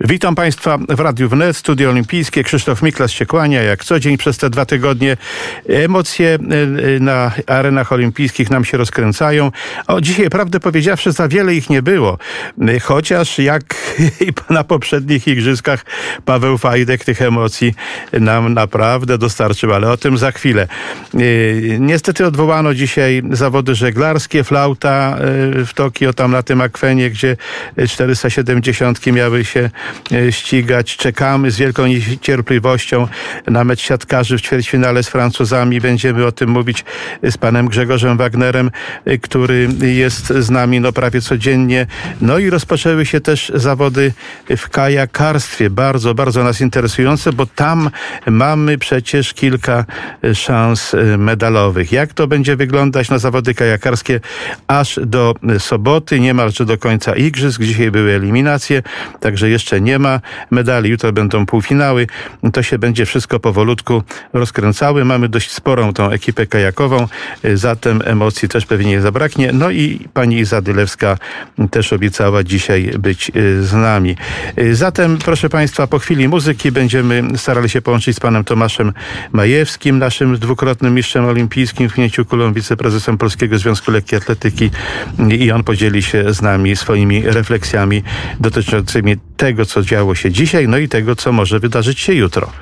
Witam Państwa w Radiu Wnet, Studio Olimpijskie. Krzysztof Miklas się kłania jak co dzień przez te dwa tygodnie. Emocje e, e, na arenach olimpijskich nam się rozkręcają. O, dzisiaj, prawdę powiedziawszy, za wiele ich nie było. E, chociaż jak na poprzednich igrzyskach Paweł Fajdek tych emocji nam naprawdę dostarczył, ale o tym za chwilę. Niestety odwołano dzisiaj zawody żeglarskie, flauta w Tokio, tam na tym akwenie, gdzie 470 miały się ścigać. Czekamy z wielką niecierpliwością na mecz siatkarzy w ćwierćfinale z Francuzami. Będziemy o tym mówić z panem Grzegorzem Wagnerem, e, który jest z nami no, prawie codziennie. No i rozpoczęły się też zawody w kajakarstwie. Bardzo, bardzo nas interesujące, bo tam mamy przecież kilka szans e, medalowych. Jak to będzie wyglądać na zawody kajakarskie aż do soboty, niemalże do końca igrzysk. Dzisiaj były eliminacje, także jeszcze nie ma medali, jutro będą półfinały. To się będzie wszystko powolutku rozkręcały. Mamy dość sporą tą ekipę kajakową, zatem emocji też pewnie nie zabraknie. No i pani Iza Dylewska też obiecała dzisiaj być y, z nami. Y, zatem, proszę Państwa, po chwili muzyki będziemy starali się połączyć z panem Tomaszem Majewskim, naszym dwukrotnym mistrzem olimpijskim w pchnięciu kulą, wiceprezesem Polskiego Związku Lekkiej Atletyki i on podzieli się z nami swoimi refleksjami dotyczącymi tego, co działo się dzisiaj, no i tego, co może wydarzyć się jutro.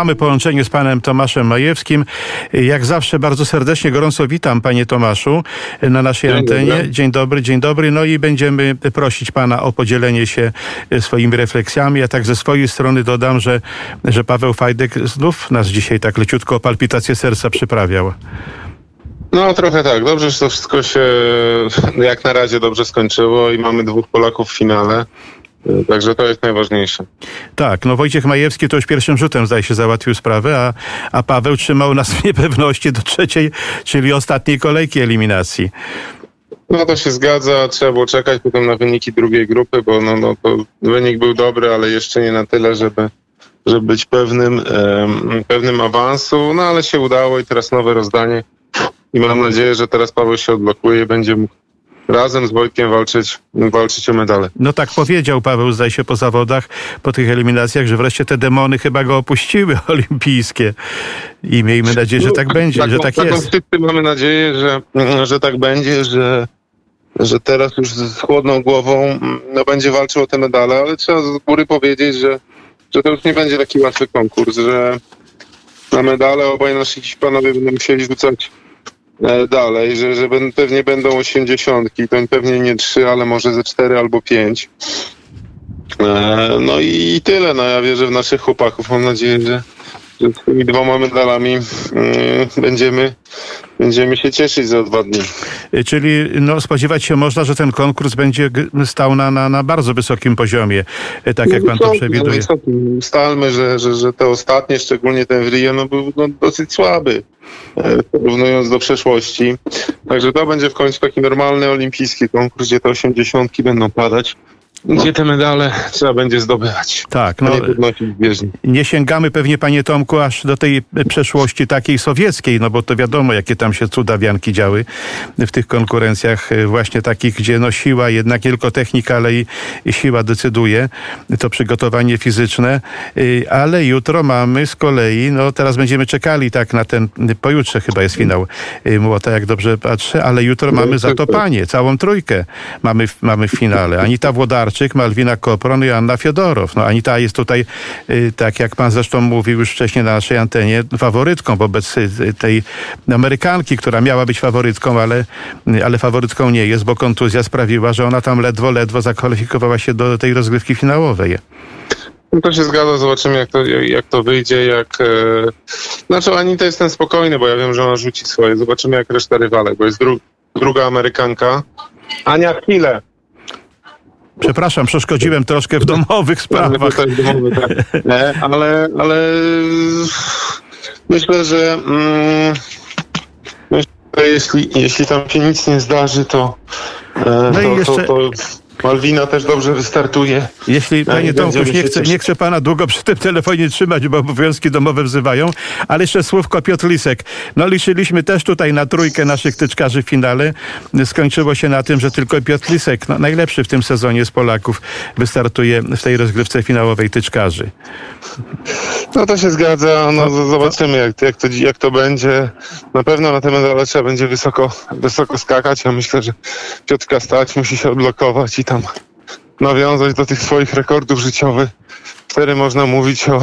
Mamy połączenie z panem Tomaszem Majewskim. Jak zawsze bardzo serdecznie, gorąco witam panie Tomaszu na naszej Dzień antenie. dobry. Dzień dobry, dzień dobry. No i będziemy prosić pana o podzielenie się swoimi refleksjami. Ja tak ze swojej strony dodam, że, że Paweł Fajdek znów nas dzisiaj tak leciutko o palpitację serca przyprawiał. No trochę tak. Dobrze, że to wszystko się jak na razie dobrze skończyło i mamy dwóch Polaków w finale. Także to jest najważniejsze. Tak, no Wojciech Majewski to już pierwszym rzutem zdaje się załatwił sprawę, a, a Paweł trzymał nas w niepewności do trzeciej, czyli ostatniej kolejki eliminacji. No to się zgadza, trzeba było czekać potem na wyniki drugiej grupy, bo no, no to wynik był dobry, ale jeszcze nie na tyle, żeby, żeby być pewnym, em, pewnym awansu. No ale się udało i teraz nowe rozdanie. I mam nadzieję, że teraz Paweł się odblokuje i będzie mógł razem z Wojtkiem walczyć, walczyć o medale. No tak powiedział Paweł, zdaje się po zawodach, po tych eliminacjach, że wreszcie te demony chyba go opuściły olimpijskie. I miejmy nadzieję, że tak będzie, że tak taką jest. wszyscy mamy nadzieję, że, że tak będzie, że, że teraz już z chłodną głową no, będzie walczył o te medale, ale trzeba z góry powiedzieć, że, że to już nie będzie taki łatwy konkurs, że na medale obaj nasi panowie będą musieli rzucać dalej, że, że pewnie będą osiemdziesiątki, to pewnie nie trzy, ale może ze cztery albo pięć. E, No i tyle, no ja wierzę w naszych chłopaków, mam nadzieję, że z tymi dwoma medalami mm, będziemy, będziemy się cieszyć za dwa dni. Czyli no, spodziewać się można, że ten konkurs będzie stał na, na, na bardzo wysokim poziomie, tak jak pan to przewiduje. wysoki. Ustalmy, że, że, że te ostatnie, szczególnie ten w Rio, no, był no, dosyć słaby, e, porównując do przeszłości. Także to będzie w końcu taki normalny olimpijski konkurs, gdzie te osiemdziesiątki będą padać, gdzie te medale trzeba będzie zdobywać, Tak, no nie sięgamy pewnie, panie Tomku, aż do tej przeszłości takiej sowieckiej, no bo to wiadomo, jakie tam się cudawianki działy w tych konkurencjach e, właśnie takich, gdzie no siła, jednak tylko technika, ale i, siła decyduje, to przygotowanie fizyczne, E, ale jutro mamy z kolei, no teraz będziemy czekali tak na ten, pojutrze chyba jest finał Młota, jak dobrze patrzę, ale jutro mamy za to panie, całą trójkę mamy, w- mamy w finale. Anita Włodarczyk, Malwina Kopron i Anna Fiodorow. No Anita jest tutaj, y, tak jak pan zresztą mówił już wcześniej na naszej antenie, faworytką wobec y, tej Amerykanki, która miała być faworytką, ale, y, ale faworytką nie jest, bo kontuzja sprawiła, że ona tam ledwo, ledwo zakwalifikowała się do tej rozgrywki finałowej. No to się zgadza, zobaczymy jak to, jak to wyjdzie, jak... E... Znaczy Anita jestem spokojny, bo ja wiem, że ona rzuci swoje. Zobaczymy jak reszta rywalek, bo jest dru... druga Amerykanka. Ania, chwilę. Przepraszam, przeszkodziłem troszkę w domowych Mamy sprawach. tutaj domowy, tak. Nie, ale, ale myślę, że mm, myślę, że jeśli, jeśli tam się nic nie zdarzy, to, e, No i jeszcze- to, to Malwina też dobrze wystartuje. Jeśli, No panie nie chcę, nie chcę pana długo przy tym telefonie trzymać, bo obowiązki domowe wzywają, ale jeszcze słówko Piotr Lisek. No liczyliśmy też tutaj na trójkę naszych tyczkarzy w finale. Skończyło się na tym, że tylko Piotr Lisek, no, najlepszy w tym sezonie z Polaków, wystartuje w tej rozgrywce finałowej tyczkarzy. No to się zgadza, no z- zobaczymy jak, jak, to, jak to będzie. Na pewno na te medale trzeba będzie wysoko, wysoko skakać. Ja myślę, że Piotrka stać musi się odblokować i tam nawiązać do tych swoich rekordów życiowych. Wtedy można mówić o,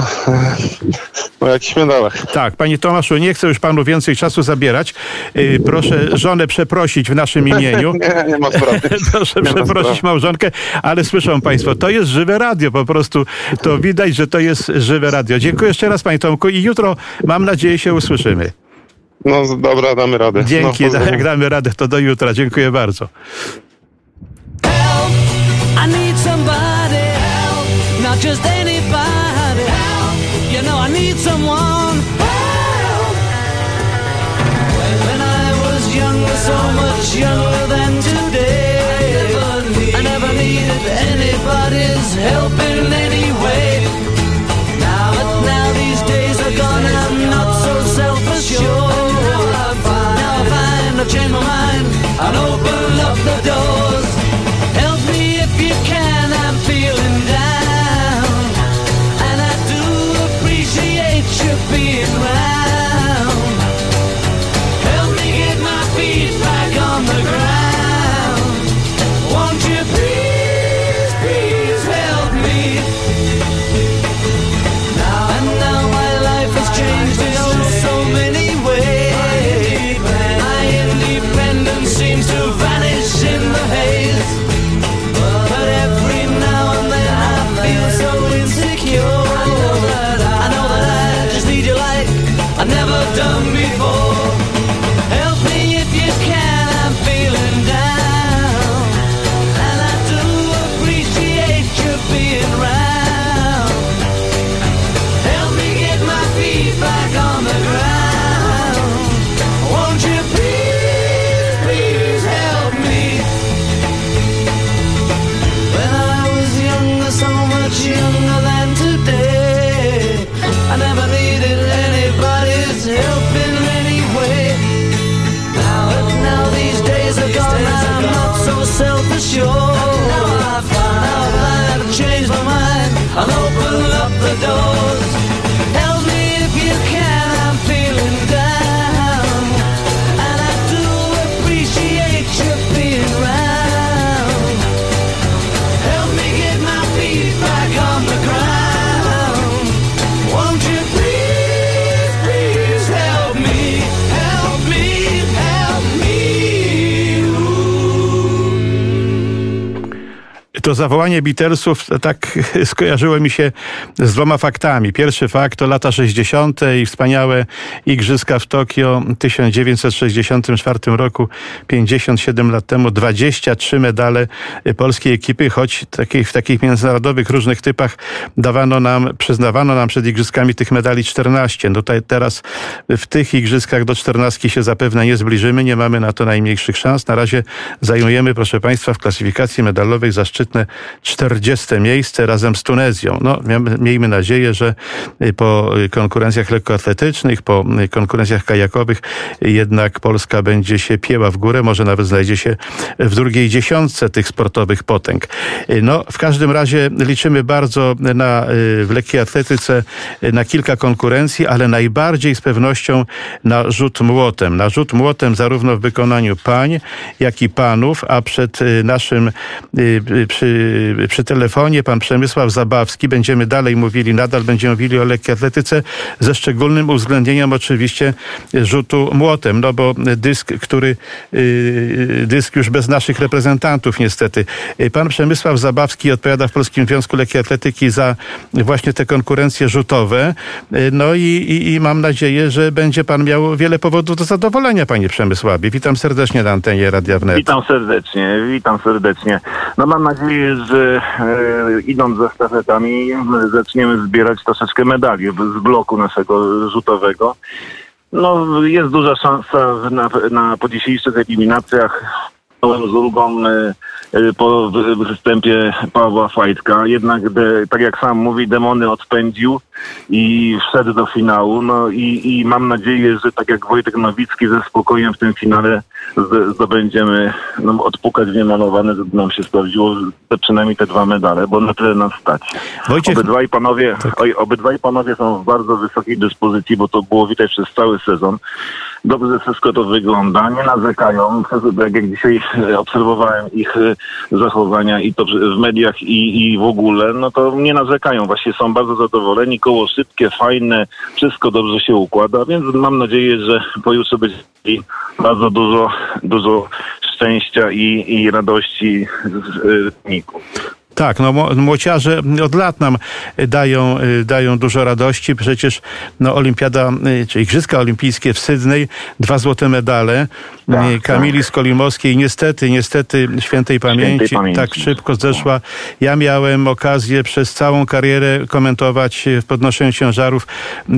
o jakichś medalach. Tak, panie Tomaszu, nie chcę już panu więcej czasu zabierać. Yy, Proszę żonę przeprosić w naszym imieniu. Nie, nie ma sprawy. Proszę Nie przeprosić małżonkę, ale słyszą Państwo, to jest żywe radio, po prostu to widać, że to jest żywe radio. Dziękuję jeszcze raz Panie Tomku i jutro mam nadzieję się usłyszymy. No dobra, damy radę. Dzięki, no, jak damy radę, to do jutra. Dziękuję bardzo. Not just anybody help. You know I need someone help. When I was younger, so much younger than today, I never needed anybody's help in any way. Now, but now these days are gone, I'm not so self-assured. Now I find I've changed my mind, I'll open up the doors. younger To zawołanie Beatlesów tak skojarzyło mi się z dwoma faktami. Pierwszy fakt to lata 60. i wspaniałe igrzyska w Tokio w 1964 roku, 57 lat temu, 23 medale polskiej ekipy, choć w takich międzynarodowych różnych typach dawano nam, przyznawano nam przed igrzyskami tych medali 14. No tutaj teraz w tych igrzyskach do 14 się zapewne nie zbliżymy, nie mamy na to najmniejszych szans. Na razie zajmujemy, proszę Państwa, w klasyfikacji medalowej zaszczytne 40 miejsce razem z Tunezją. No, miejmy nadzieję, że po konkurencjach lekkoatletycznych, po konkurencjach kajakowych jednak Polska będzie się pieła w górę, może nawet znajdzie się w drugiej dziesiątce tych sportowych potęg. No, w każdym razie liczymy bardzo na, w lekkiej atletyce na kilka konkurencji, ale najbardziej z pewnością na rzut młotem. Na rzut młotem zarówno w wykonaniu pań, jak i panów, a przed naszym przy, przy telefonie pan Przemysław Zabawski. Będziemy dalej mówili, nadal będziemy mówili o lekkiej atletyce ze szczególnym uwzględnieniem oczywiście rzutu młotem, no bo dysk, który dysk już bez naszych reprezentantów niestety. Pan Przemysław Zabawski odpowiada w Polskim Związku Lekkiej Atletyki za właśnie te konkurencje rzutowe. No i, i, i mam nadzieję, że będzie pan miał wiele powodów do zadowolenia, panie Przemysławie. Witam serdecznie na antenie Radia Wnet. Witam serdecznie, witam serdecznie. No mam nadzieję, że e, idąc za sztafetami zaczniemy zbierać troszeczkę medali z bloku naszego rzutowego. No jest duża szansa na, na po dzisiejszych eliminacjach z ulgą e, e, po występie Pawła Fajtka. Jednak, de, tak jak sam mówi, demony odpędził i wszedł do finału. No i, i mam nadzieję, że tak jak Wojtek Nowicki ze spokojem w tym finale zdobędziemy no, odpukać niemalowane, żeby nam się sprawdziło te, przynajmniej te dwa medale, bo na tyle nas stać. Wojciech... Obydwaj panowie, tak. oj, obydwaj panowie są w bardzo wysokiej dyspozycji, bo to było widać przez cały sezon. Dobrze wszystko to wygląda, nie narzekają. Tak jak dzisiaj obserwowałem ich e, zachowania i to w mediach i, i w ogóle, no to nie narzekają. Właśnie są bardzo zadowoleni, koło szybkie, fajne, wszystko dobrze się układa, więc mam nadzieję, że pojutrze będzie bardzo dużo, dużo szczęścia i, i radości z wyników. Tak, no młociarze od lat nam dają, dają dużo radości. Przecież no, olimpiada, czy Igrzyska Olimpijskie w Sydney, dwa złote medale. Tak, Kamili tak. Skolimowskiej niestety, niestety świętej pamięci, świętej pamięci, tak szybko zeszła. Ja miałem okazję przez całą karierę komentować w podnoszeniu ciężarów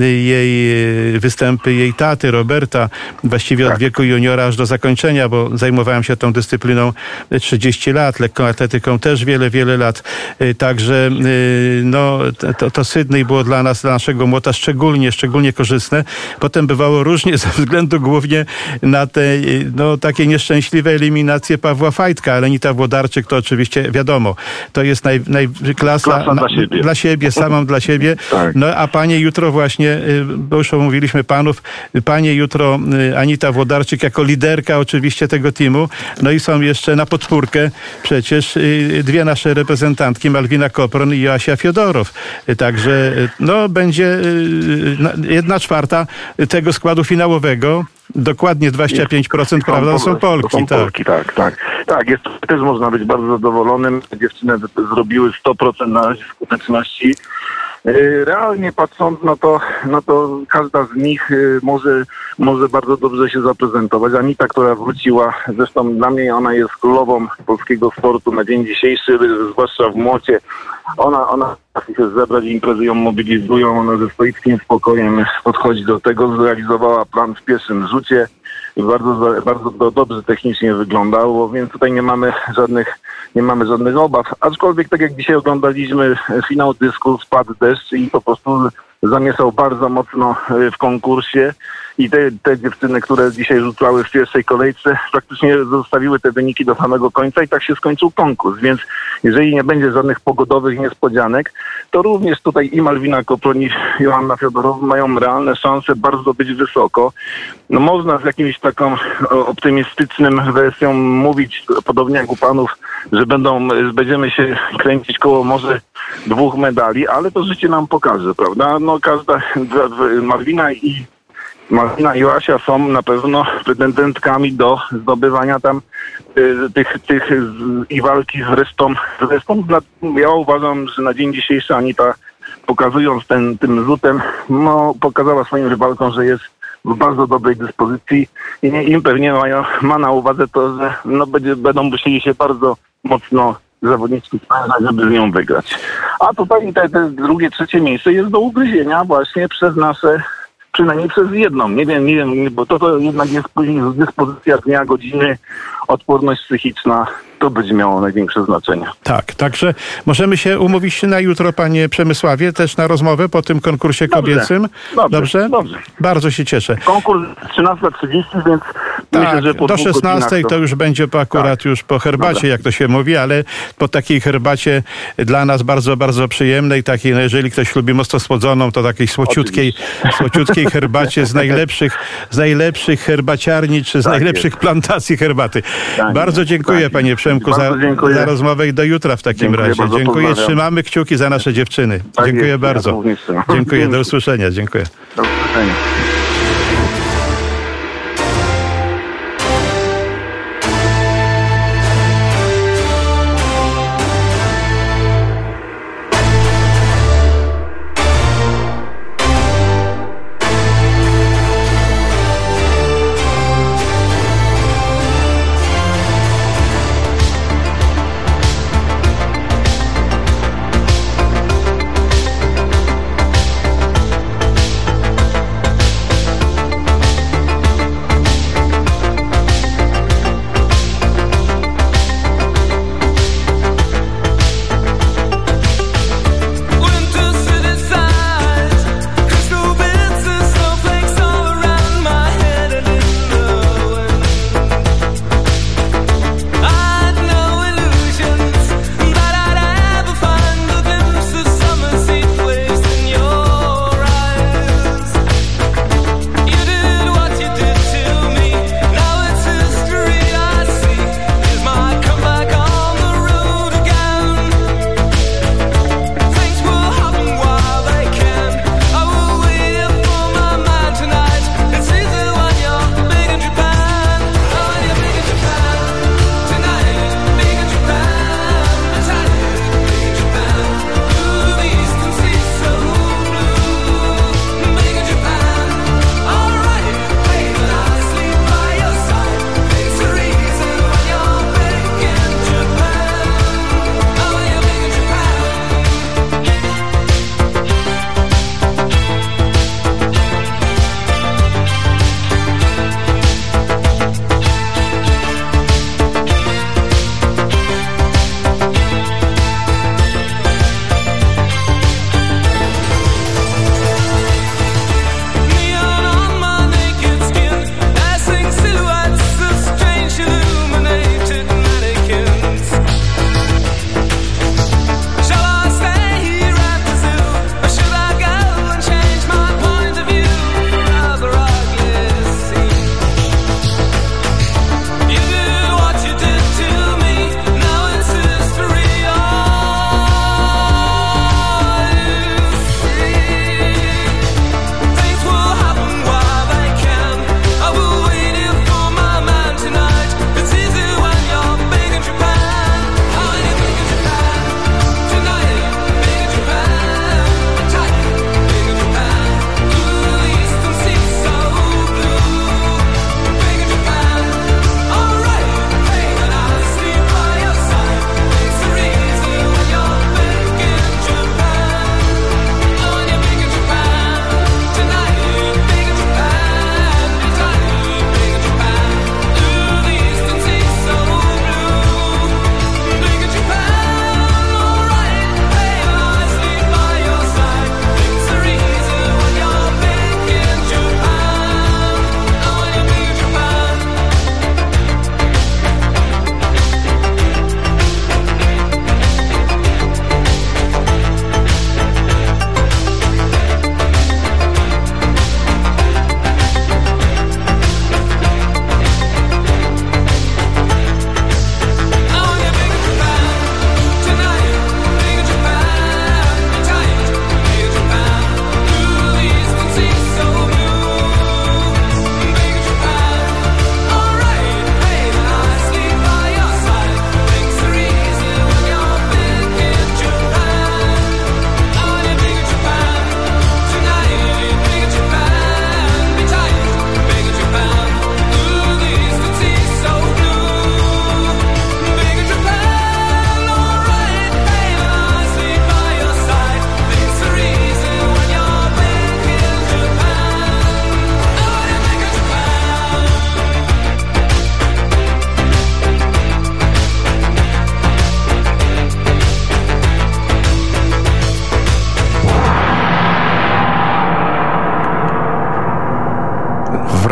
jej występy jej taty, Roberta, właściwie tak. od wieku juniora aż do zakończenia, bo zajmowałem się tą dyscypliną 30 lat, lekką atletyką też wiele, wiele lat lat. Y, także y, no, to, to Sydney było dla nas, dla naszego młota szczególnie, szczególnie korzystne. Potem bywało różnie ze względu głównie na te y, no, takie nieszczęśliwe eliminacje Pawła Fajtka, ale Anita Włodarczyk to oczywiście wiadomo. To jest naj, naj, klasa, dla, siebie. dla siebie, samą dla siebie. Tak. No a panie jutro właśnie, bo już omówiliśmy panów, panie jutro Anita Włodarczyk jako liderka oczywiście tego teamu. No i są jeszcze na podpórkę przecież dwie nasze reprezentacje reprezentantki Malwina Kopron i Joasia Fiodorow. Także no, będzie y, jedna czwarta tego składu finałowego. Dokładnie 25% prawda, to są Polki. To są tak. Polki, tak, tak. Tak, jest, też można być bardzo zadowolonym. Dziewczyny zrobiły 100% na skuteczności. Y, realnie patrząc, no to, no to każda z nich y, może, może bardzo dobrze się zaprezentować. Anita, która wróciła, zresztą dla mnie ona jest królową polskiego sportu na dzień dzisiejszy, zwłaszcza w młocie. Ona, ona się zebrać, imprezy ją mobilizują, ona ze stoickim spokojem podchodzi do tego, zrealizowała plan w pierwszym rzucie bardzo, bardzo dobrze technicznie wyglądało, więc tutaj nie mamy żadnych, nie mamy żadnych obaw. Aczkolwiek tak jak dzisiaj oglądaliśmy finał dysku, spadł deszcz i po prostu zamieszał bardzo mocno e, w konkursie i te, te dziewczyny, które dzisiaj rzucały w pierwszej kolejce, praktycznie zostawiły te wyniki do samego końca i tak się skończył konkurs. Więc jeżeli nie będzie żadnych pogodowych niespodzianek, to również tutaj i Malwina Koproń i Joanna Fiodorowa mają realne szanse bardzo być wysoko. No można z jakimś taką optymistycznym wersją mówić, podobnie jak u panów, że będą, będziemy się kręcić koło może dwóch medali, ale to życie nam pokaże, prawda? No każda, Malwina i Martina i Joasia są na pewno pretendentkami do zdobywania tam y, tych, tych z, i walki z resztą. Zresztą ja uważam, że na dzień dzisiejszy Anita pokazując ten, tym rzutem, no pokazała swoim rywalkom, że jest w bardzo dobrej dyspozycji i im pewnie ma, ma na uwadze to, że no będzie, będą musieli się bardzo mocno zawodniczki sprężać, żeby z nią wygrać. A tutaj te, te drugie, trzecie miejsce jest do ugryzienia właśnie przez nasze przynajmniej przez jedną. Nie wiem, nie wiem, bo to, to jednak jest później dyspozycja dnia, godziny, odporność psychiczna. To będzie miało największe znaczenie. Tak, także możemy się umówić na jutro, panie Przemysławie, też na rozmowę po tym konkursie Dobrze, kobiecym. dobrze, dobrze. Bardzo się cieszę. Konkurs 13.30, więc Tak, myślę, że po do dwóch 16 godzinach to już będzie po akurat już po herbacie, Dobra. jak to się mówi, ale po takiej herbacie dla nas bardzo, bardzo przyjemnej, takiej, no jeżeli ktoś lubi mocno słodzoną, to takiej słociutkiej, słociutkiej herbacie z najlepszych, z najlepszych herbaciarni, czy z Tak najlepszych plantacji herbaty. Tak bardzo jest, dziękuję tak panie. Przemku za, za rozmowę i do jutra w takim Dziękuję razie. dziękuję, pozdrawiam. trzymamy kciuki za nasze dziewczyny. Tak dziękuję jest, ja bardzo. również trzymam. Dziękuję, do usłyszenia, dziękuję. Do zobaczenia.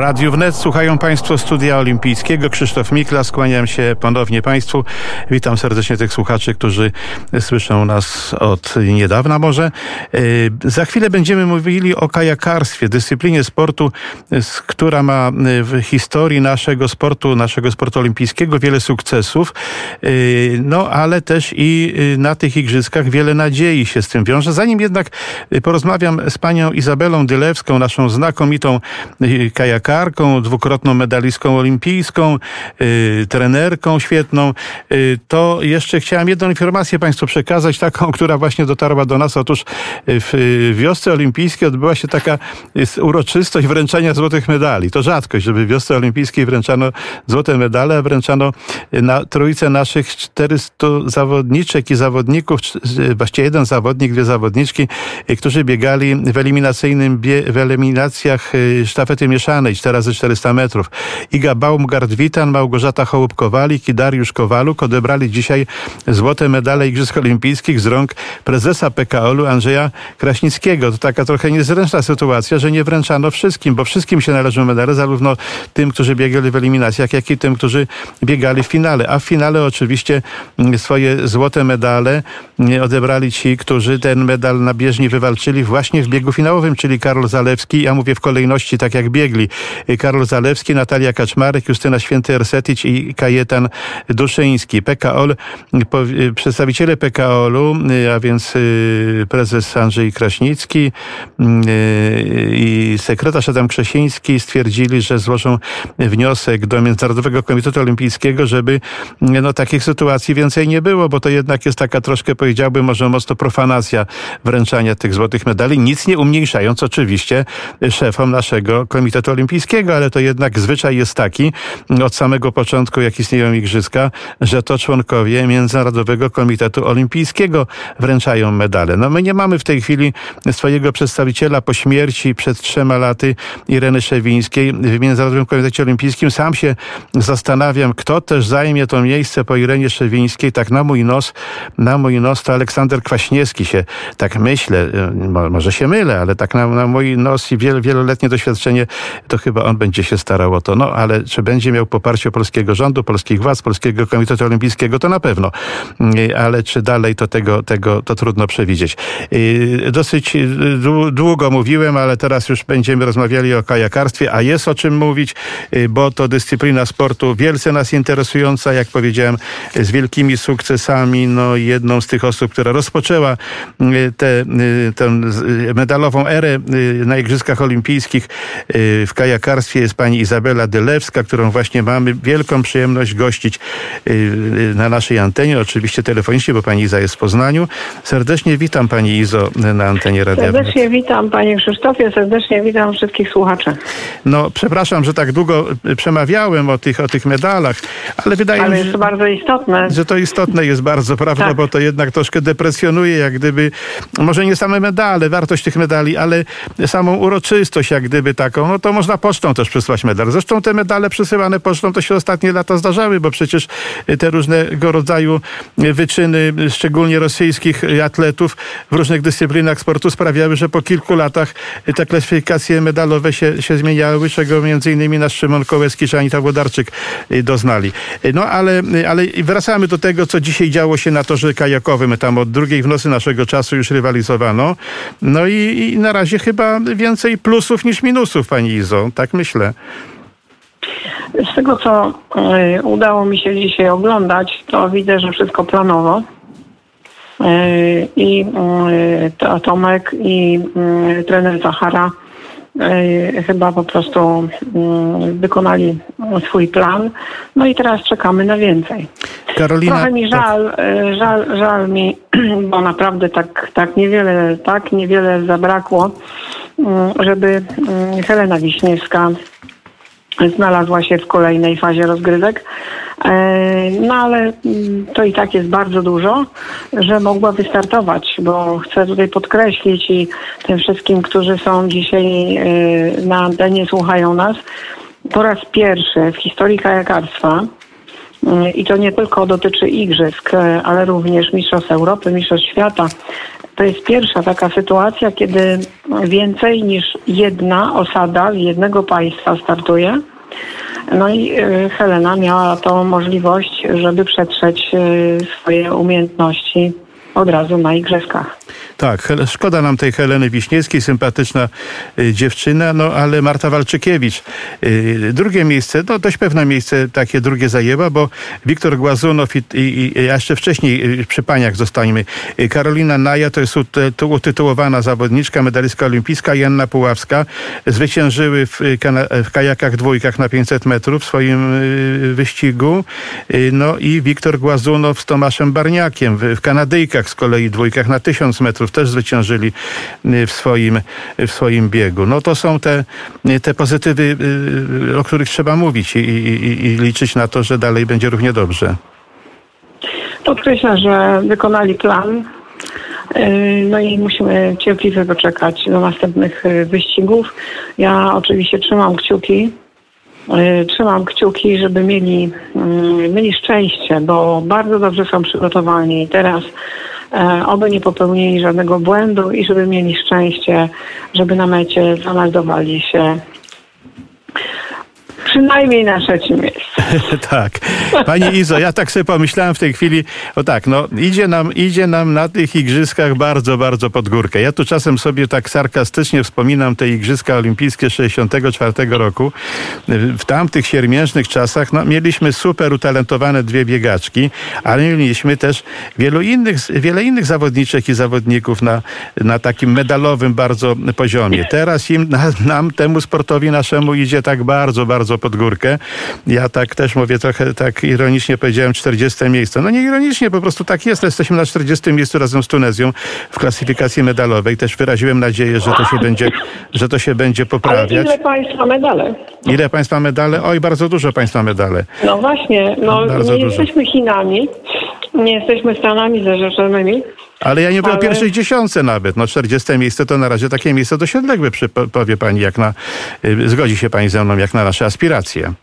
Radiu Wnet słuchają Państwo Studia Olimpijskiego. Krzysztof Miklas, kłaniam się ponownie Państwu. Witam serdecznie tych słuchaczy, którzy słyszą nas od niedawna może. Yy, Za chwilę będziemy mówili o kajakarstwie, dyscyplinie sportu, która ma yy, w historii naszego sportu, naszego sportu olimpijskiego wiele sukcesów, Yy, no ale też i na tych igrzyskach wiele nadziei się z tym wiąże. Zanim jednak porozmawiam z panią Izabelą Dylewską, naszą znakomitą yy, kajakarką, dwukrotną medalistką olimpijską, yy, trenerką świetną, yy, to jeszcze chciałem jedną informację państwu przekazać, taką, która właśnie dotarła do nas. Otóż yy, w yy, wiosce olimpijskiej odbyła się taka yy, uroczystość wręczenia złotych medali. To rzadkość, żeby w wiosce olimpijskiej wręczano złote medale, a wręczano na trójce naszych 400 zawodniczek i zawodników, właściwie jeden zawodnik, dwie zawodniczki, którzy biegali w eliminacyjnym w eliminacjach sztafety mieszanej 4 razy 400 metrów. Iga Baumgart-Witan, Małgorzata Hołub-Kowalik i Dariusz Kowaluk odebrali dzisiaj złote medale Igrzysk Olimpijskich z rąk prezesa PKO-u Andrzeja Kraśnickiego. To taka trochę niezręczna sytuacja, że nie wręczano wszystkim, bo wszystkim się należą medale, zarówno tym, którzy biegali w eliminacjach, jak i tym, którzy biegali w finale. A w finale oczywiście mm, swoje złote medale mm, odebrali ci, którzy ten medal na bieżni wywalczyli właśnie w biegu finałowym, czyli Karol Zalewski. Ja mówię w kolejności tak jak biegli. Karol Zalewski, Natalia Kaczmarek, Justyna Święty-Ersetic i Kajetan Duszyński. PKO, po- y, przedstawiciele PKO-u, y, a więc y, prezes Andrzej Kraśnicki y, i sekretarz Adam Krzesiński stwierdzili, że złożą wniosek do Międzynarodowego Komitetu Olimpijskiego, żeby no, takich sytuacji więcej nie było, bo to jednak jest taka troszkę, powiedziałbym, może mocno profanacja wręczania tych złotych medali, nic nie umniejszając oczywiście szefom naszego Komitetu Olimpijskiego, ale to jednak zwyczaj jest taki od samego początku, jak istnieją igrzyska, że to członkowie Międzynarodowego Komitetu Olimpijskiego wręczają medale. No my nie mamy w tej chwili swojego przedstawiciela po śmierci przed trzema laty Ireny Szewińskiej w Międzynarodowym Komitecie Olimpijskim. Sam się zastanawiam, kto też zajmie to miejsce po Irenie Szewińskiej. Tak na mój nos, na mój nos to Aleksander Kwaśniewski się, tak myślę, y, mo- może się mylę, ale tak na, na mój nos i wiel, wieloletnie doświadczenie, to chyba on będzie się starał o to. No ale czy będzie miał poparcie polskiego rządu, polskich władz, Polskiego Komitetu Olimpijskiego, to na pewno. Y, Ale czy dalej to tego, tego to trudno przewidzieć. Y, Dosyć y, dłu- długo mówiłem, ale teraz już będziemy rozmawiali o kajakarstwie, a jest o czym mówić, y, bo to dyscyplina sportu wielce nas interesująca, jak powiedziałem, z wielkimi sukcesami. No jedną z tych osób, która rozpoczęła tę medalową erę na Igrzyskach Olimpijskich w kajakarstwie jest pani Izabela Dylewska, którą właśnie mamy wielką przyjemność gościć y, y, na naszej antenie, oczywiście telefonicznie, bo pani Iza jest w Poznaniu. Serdecznie witam pani Izo na antenie Radia. Serdecznie witam Panie Krzysztofie, serdecznie witam wszystkich słuchaczy. No, przepraszam, że tak długo y, przemawiałem o tych, o tych medalach, ale wydaje Ale mi jest się, to bardzo istotne. że to istotne jest bardzo, prawda, Tak. bo to jednak troszkę depresjonuje, jak gdyby, może nie same medale, wartość tych medali, ale samą uroczystość, jak gdyby taką, no to można pocztą też przysłać medal. Zresztą te medale przysyłane pocztą to się ostatnie lata zdarzały, bo przecież y, te różnego rodzaju y, wyczyny, y, szczególnie rosyjskich atletów w różnych dyscyplinach sportu sprawiały, że po kilku latach te klasyfikacje medalowe się, się zmieniały, czego między innymi nasz Szymon Kołeski czy Anita Włodarczyk doznali. No ale, ale wracamy do tego, co dzisiaj działo się na torze kajakowym. Tam od drugiej w nocy naszego czasu już rywalizowano. No i, i na razie chyba więcej plusów niż minusów, pani Izo. Tak myślę. Z tego, co y, udało mi się dzisiaj oglądać, to widzę, że wszystko planowo. Y, I y, to- Tomek i trener Zachara chyba po prostu wykonali swój plan. No i teraz czekamy na więcej. Karolina. Trochę mi tak. żal, żal, żal mi, bo naprawdę tak, tak niewiele, tak niewiele zabrakło, żeby y, Helena Wiśniewska znalazła się w kolejnej fazie rozgrywek. E, No ale mm, to i tak jest bardzo dużo, że mogła wystartować, bo chcę tutaj podkreślić i tym wszystkim, którzy są dzisiaj e, na antenie, słuchają nas, po raz pierwszy w historii kajakarstwa Mm, I to nie tylko dotyczy igrzysk, e, ale również Mistrzostw Europy, Mistrzostw Świata. To jest pierwsza taka sytuacja, kiedy więcej niż jedna osada z jednego państwa startuje. No i e, Helena miała tą możliwość, żeby przetrzeć e, swoje umiejętności od razu na igrzyskach. Tak, szkoda nam tej Heleny Wiśniewskiej, sympatyczna y, dziewczyna, no ale Marta Walczykiewicz. Y, drugie miejsce, no dość pewne miejsce takie drugie zajęła, bo Wiktor Głazunow i, i, i jeszcze wcześniej y, przy paniach zostańmy. Karolina Naja to jest ut- tu utytułowana zawodniczka, medalistka olimpijska, Janna Puławska. Zwyciężyły w, w kajakach dwójkach na 500 metrów w swoim wyścigu. No i Wiktor Głazunow z Tomaszem Barniakiem w, w Kanadyjkach z kolei dwójkach na 1000 metrów też zwyciężyli w swoim, w swoim biegu. No to są te, te pozytywy, o których trzeba mówić i, i, i- liczyć na to, że dalej będzie równie dobrze. Podkreślę, że wykonali plan. No i musimy cierpliwie poczekać do następnych wyścigów. Ja oczywiście trzymam kciuki. Trzymam kciuki, żeby mieli, mieli szczęście, bo bardzo dobrze są przygotowani. Teraz oby nie popełnili żadnego błędu i żeby mieli szczęście, żeby na mecie zameldowali się przynajmniej na trzecim miejscu. tak. Pani Izo, ja tak sobie pomyślałem w tej chwili, o tak, no idzie nam, idzie nam na tych igrzyskach bardzo, bardzo pod górkę. Ja tu czasem sobie tak sarkastycznie wspominam te igrzyska olimpijskie 64 roku. W tamtych siermiężnych czasach no, mieliśmy super utalentowane dwie biegaczki, ale mieliśmy też wielu innych, wiele innych zawodniczek i zawodników na, na takim medalowym bardzo poziomie. Teraz im, na, nam, temu sportowi naszemu idzie tak bardzo, bardzo pod górkę. Ja tak też mówię trochę tak ironicznie powiedziałem 40 miejsce. No nie ironicznie, po prostu tak jest. Jesteśmy na 40 miejscu razem z Tunezją w klasyfikacji medalowej. Też wyraziłem nadzieję, że to się będzie, że to się będzie Ale poprawiać. ile państwa medale? Ile państwa medale? Oj, bardzo dużo państwa medale. No właśnie, no Bardzo nie dużo. jesteśmy Chinami, nie jesteśmy Stanami Zjednoczonymi. Ale ja nie mówię o Ale- pierwszej dziesiątce nawet. No 40 miejsce to na razie takie miejsce przy, powie pani, jak na, y, zgodzi się pani ze mną, jak na nasze aspiracje.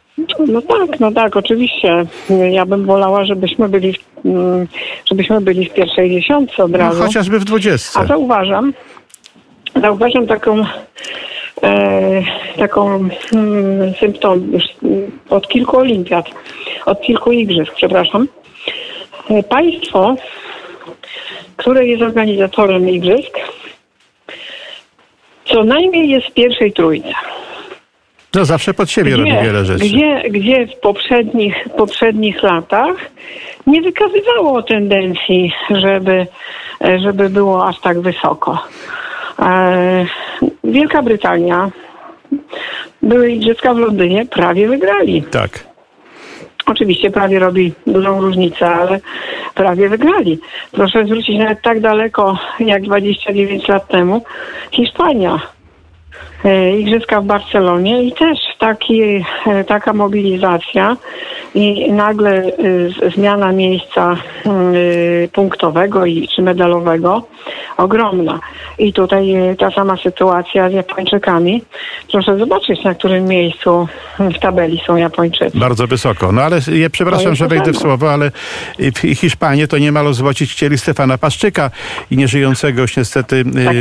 No tak, no tak, oczywiście. Ja bym wolała, żebyśmy byli w, mm, żebyśmy byli w pierwszej dziesiątce od No, razu. chociażby w 20. A zauważam, zauważam taką e, taką mm, symptom już od kilku olimpiad, od kilku igrzysk, przepraszam. E, Państwo, które jest organizatorem igrzysk, co najmniej jest w pierwszej trójce. No zawsze pod siebie robi wiele rzeczy. Gdzie, gdzie w poprzednich, poprzednich latach nie wykazywało tendencji, żeby, żeby było aż tak wysoko. E, Wielka Brytania, były igrzyska w Londynie, prawie wygrali. Tak. Oczywiście prawie robi dużą różnicę, ale prawie wygrali. Proszę zwrócić nawet tak daleko jak 29 lat temu Hiszpania. E, Igrzyska w Barcelonie i też taki, e, taka mobilizacja i nagle e, zmiana miejsca mm, punktowego i czy medalowego ogromna. I tutaj ta sama sytuacja z Japończykami. Proszę zobaczyć, na którym miejscu w tabeli są Japończycy. Bardzo wysoko. No ale ja przepraszam, że wejdę w słowo, ale w Hiszpanii to niemal ozłocić chcieli Stefana Paszczyka i nieżyjącego już niestety Tak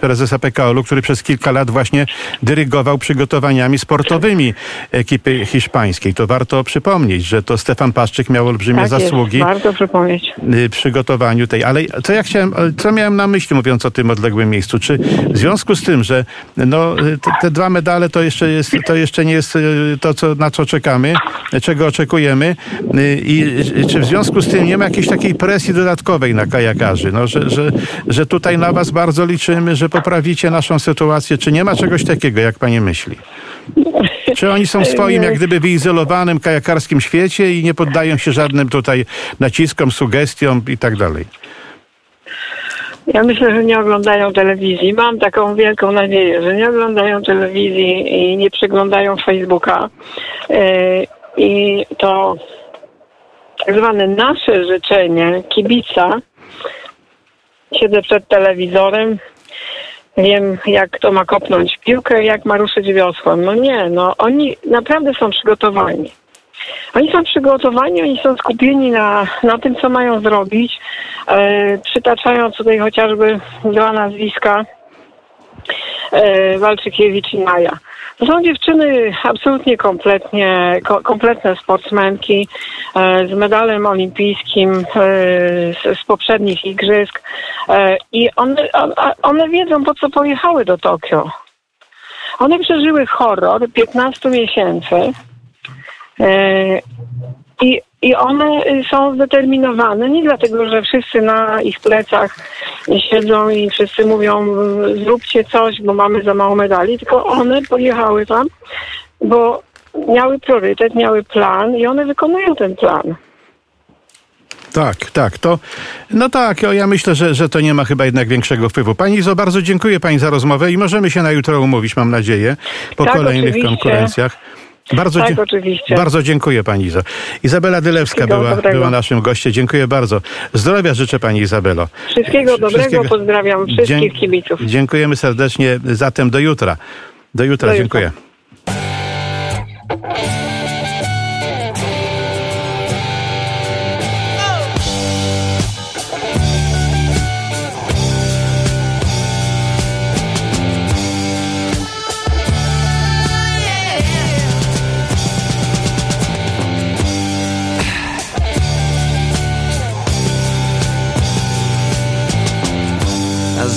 prezesa PKO-u, który przez kilka lat właśnie dyrygował przygotowaniami sportowymi ekipy hiszpańskiej. To warto przypomnieć, że to Stefan Paszczyk miał olbrzymie Tak jest, zasługi warto przypomnieć. y, przygotowaniu tej. Ale co ja chciałem, co miałem na myśli mówiąc o tym odległym miejscu? Czy w związku z tym, że no, y, te, te dwa medale to jeszcze, jest, to jeszcze nie jest y, to, co, na co czekamy, czego oczekujemy y, i y, czy w związku z tym nie ma jakiejś takiej presji dodatkowej na kajakarzy, no, że, że, że tutaj na was bardzo liczymy, że poprawicie naszą sytuację, czy nie ma czegoś takiego, jak pani myśli? Czy oni są w swoim, jak gdyby wyizolowanym kajakarskim świecie i nie poddają się żadnym tutaj naciskom, sugestiom i tak dalej? Ja myślę, że nie oglądają telewizji. Mam taką wielką nadzieję, że nie oglądają telewizji i nie przeglądają Facebooka. Yy, I to tak zwane nasze życzenie kibica. Siedzę przed telewizorem, wiem jak kto ma kopnąć piłkę, jak ma ruszyć wiosłem. No nie, no oni naprawdę są przygotowani. Oni są przygotowani, oni są skupieni na, na tym, co mają zrobić. E, przytaczając tutaj chociażby dwa nazwiska e, Walczykiewicz i Maja. To są dziewczyny absolutnie kompletnie, ko, kompletne sportsmenki e, z medalem olimpijskim e, z, z poprzednich igrzysk e, i one, one, wiedzą po co pojechały do Tokio. One przeżyły horror 15 miesięcy e, i, i one są zdeterminowane nie dlatego, że wszyscy na ich plecach siedzą i wszyscy mówią zróbcie coś, bo mamy za mało medali, tylko one pojechały tam, bo miały priorytet, miały plan i one wykonują ten plan. Tak, tak, to, no tak, ja myślę, że, że to nie ma chyba jednak większego wpływu. Pani Izo, bardzo dziękuję Pani za rozmowę i możemy się na jutro umówić, mam nadzieję, po Tak, kolejnych oczywiście. konkurencjach. Bardzo, Tak, dzie- oczywiście. bardzo dziękuję Pani Izo. Izabela Dylewska Wszystkiego była, dobrego. była naszym gościem. Dziękuję bardzo. Zdrowia życzę Pani Izabelo. Wszystkiego dobrego, Wszystkiego- pozdrawiam wszystkich Dzięk- kibiców. Dziękujemy serdecznie. Zatem do jutra. Do jutra, Do jutra.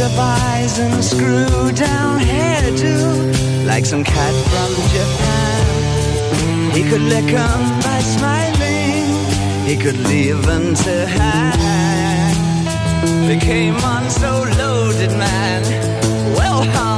Eyes and screw down hairdo, like some cat from Japan. He could lick 'em by smiling, he could leave them to hang. They came on so loaded, man, well hung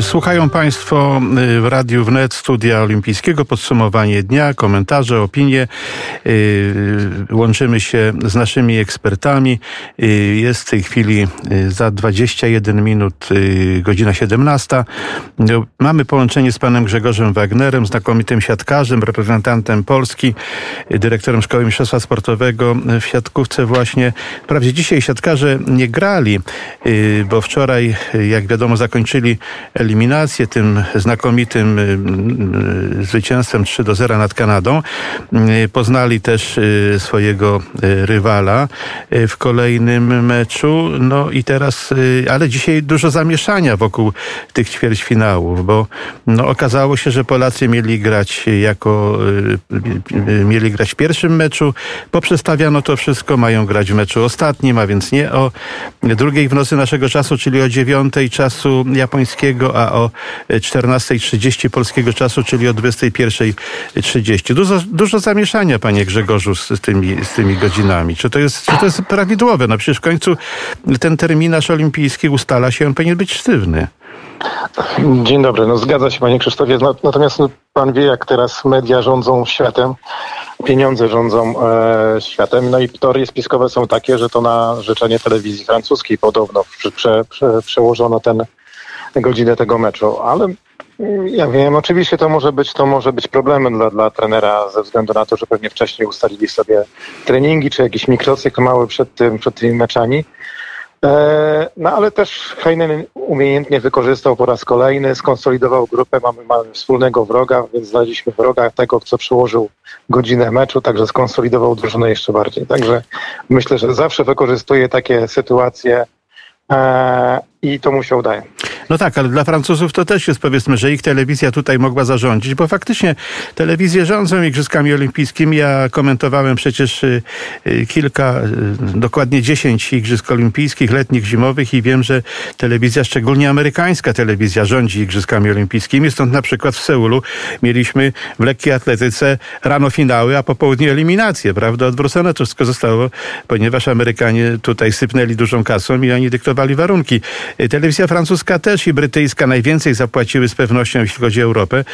Słuchają Państwo y, w Radiu Wnet Studia Olimpijskiego, podsumowanie dnia, komentarze, opinie. Y, Łączymy się z naszymi ekspertami. Y, Jest w tej chwili za 21 minut godzina 17. No, Mamy połączenie z panem Grzegorzem Wagnerem, znakomitym siatkarzem, reprezentantem Polski, dyrektorem Szkoły Mistrzostwa Sportowego w siatkówce właśnie. Wprawdzie dzisiaj siatkarze nie grali, bo wczoraj, jak wiadomo, zakończyli eliminację, tym znakomitym y, y, zwycięstwem 3 do 0 nad Kanadą. Y, Poznali też swojego rywala w kolejnym meczu. No i teraz, ale dzisiaj dużo zamieszania wokół tych ćwierćfinałów, bo no, okazało się, że Polacy mieli grać jako, mieli grać w pierwszym meczu, poprzestawiano to wszystko, mają grać w meczu ostatnim, a więc nie o drugiej w nocy naszego czasu, czyli o dziewiątej czasu japońskiego, a o 14.30 polskiego czasu, czyli o 21.30. Dużo, dużo zamieszania, panie Grzegorzu, z, tymi, z tymi godzinami. Czy to, jest, czy to jest prawidłowe? No przecież w końcu ten terminarz olimpijski ustala się, on powinien być sztywny. Dzień dobry, no zgadza się panie Krzysztofie, No- natomiast no, pan wie jak teraz media rządzą światem, pieniądze rządzą e, światem, no i teorie spiskowe są takie, że to na życzenie telewizji francuskiej podobno prze, prze, przełożono ten godzinę tego meczu, ale mm, ja wiem, oczywiście to może być, to może być problemem dla, dla trenera ze względu na to, że pewnie wcześniej ustalili sobie treningi czy jakiś mikrocykl mały przed, tym, przed tymi meczami. E, No ale też Heinen umiejętnie wykorzystał po raz kolejny, skonsolidował grupę, mamy, mamy wspólnego wroga, więc znaleźliśmy wroga tego, co przyłożył godzinę meczu, także skonsolidował drużynę jeszcze bardziej. Także myślę, że zawsze wykorzystuje takie sytuacje e, i to mu się udaje. No tak, ale dla Francuzów to też jest powiedzmy, że ich telewizja tutaj mogła zarządzić, bo faktycznie telewizje rządzą Igrzyskami Olimpijskimi. Ja komentowałem przecież y, y, kilka, y, dokładnie dziesięć Igrzysk Olimpijskich, letnich, zimowych i wiem, że telewizja, szczególnie amerykańska telewizja rządzi Igrzyskami Olimpijskimi. Stąd na przykład w Seulu mieliśmy w lekkiej atletyce rano finały, a po południu eliminacje, prawda? Odwrócone to wszystko zostało, ponieważ Amerykanie tutaj sypnęli dużą kasą i oni dyktowali warunki. Telewizja francuska też i brytyjska najwięcej zapłaciły z pewnością, jeśli chodzi o Europę.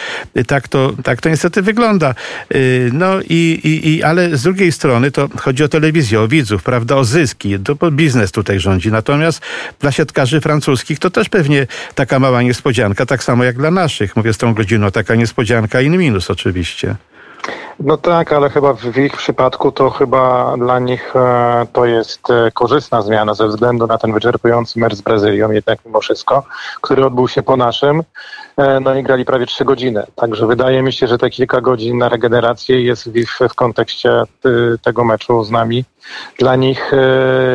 Tak to, tak to niestety wygląda. Y, No i, i, i, ale z drugiej strony to chodzi o telewizję, o widzów, prawda, o zyski. To biznes tutaj rządzi. Natomiast dla siatkarzy francuskich to też pewnie taka mała niespodzianka, tak samo jak dla naszych. Mówię z tą godziną, taka niespodzianka in minus oczywiście. No tak, ale chyba w ich przypadku to chyba dla nich e, to jest e, korzystna zmiana ze względu na ten wyczerpujący mecz z Brazylią, jednak mimo wszystko, który odbył się po naszym. E, no i grali prawie trzy godziny. Także wydaje mi się, że te kilka godzin na regenerację jest w, w kontekście tego meczu z nami dla nich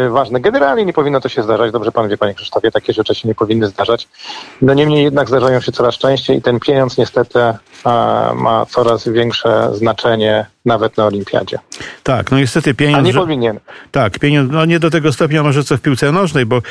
ważne. Generalnie nie powinno to się zdarzać. Dobrze pan wie, panie Krzysztofie, takie rzeczy się nie powinny zdarzać. No niemniej jednak zdarzają się coraz częściej i ten pieniądz niestety ma coraz większe znaczenie Yeah. Nawet na olimpiadzie. Tak, no niestety pieniądz... A nie powinien. Tak, pieniądz, no nie do tego stopnia może co w piłce nożnej, bo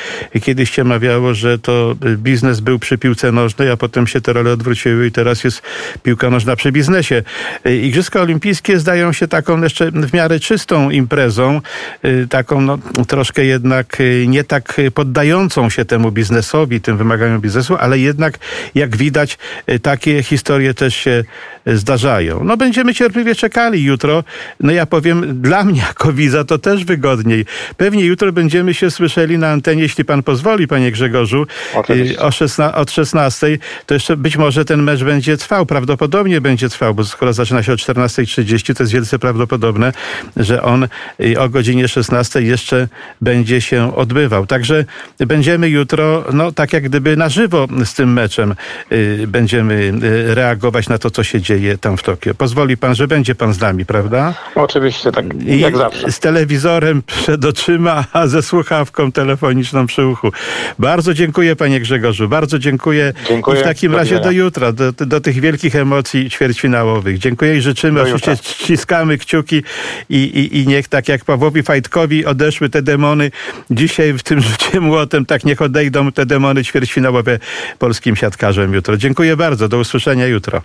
kiedyś się mawiało, że to biznes był przy piłce nożnej, a potem się te role odwróciły i teraz jest piłka nożna przy biznesie. Y, Igrzyska Olimpijskie zdają się taką jeszcze w miarę czystą imprezą, y, taką no, troszkę jednak y, nie tak poddającą się temu biznesowi, tym wymaganiom biznesu, ale jednak jak widać takie historie też się zdarzają. No będziemy cierpliwie czekali jutro. No ja powiem, dla mnie jako widza to też wygodniej. Pewnie jutro będziemy się słyszeli na antenie, jeśli pan pozwoli, panie Grzegorzu, Oczywiście. o 16, od 16. To jeszcze być może ten mecz będzie trwał, prawdopodobnie będzie trwał, bo skoro zaczyna się o 14.30, to jest wielce prawdopodobne, że on y, o godzinie 16 jeszcze będzie się odbywał. Także będziemy jutro, no tak jak gdyby na żywo z tym meczem y, będziemy y, reagować na to, co się dzieje tam w Tokio. Pozwoli pan, że będzie pan z nami, prawda? Oczywiście, tak I jak zawsze. z telewizorem przed oczyma, a ze słuchawką telefoniczną przy uchu. Bardzo dziękuję panie Grzegorzu, bardzo dziękuję. Dziękuję. I w takim Do razie do jutra, do, do tych wielkich emocji ćwierćfinałowych. Dziękuję i życzymy, Do oczywiście jutra. ściskamy kciuki i, i, i niech tak jak Pawłowi Fajtkowi odeszły te demony dzisiaj w tym rzucie młotem, tak niech odejdą te demony ćwierćfinałowe polskim siatkarzem jutro. Dziękuję bardzo, do usłyszenia jutro.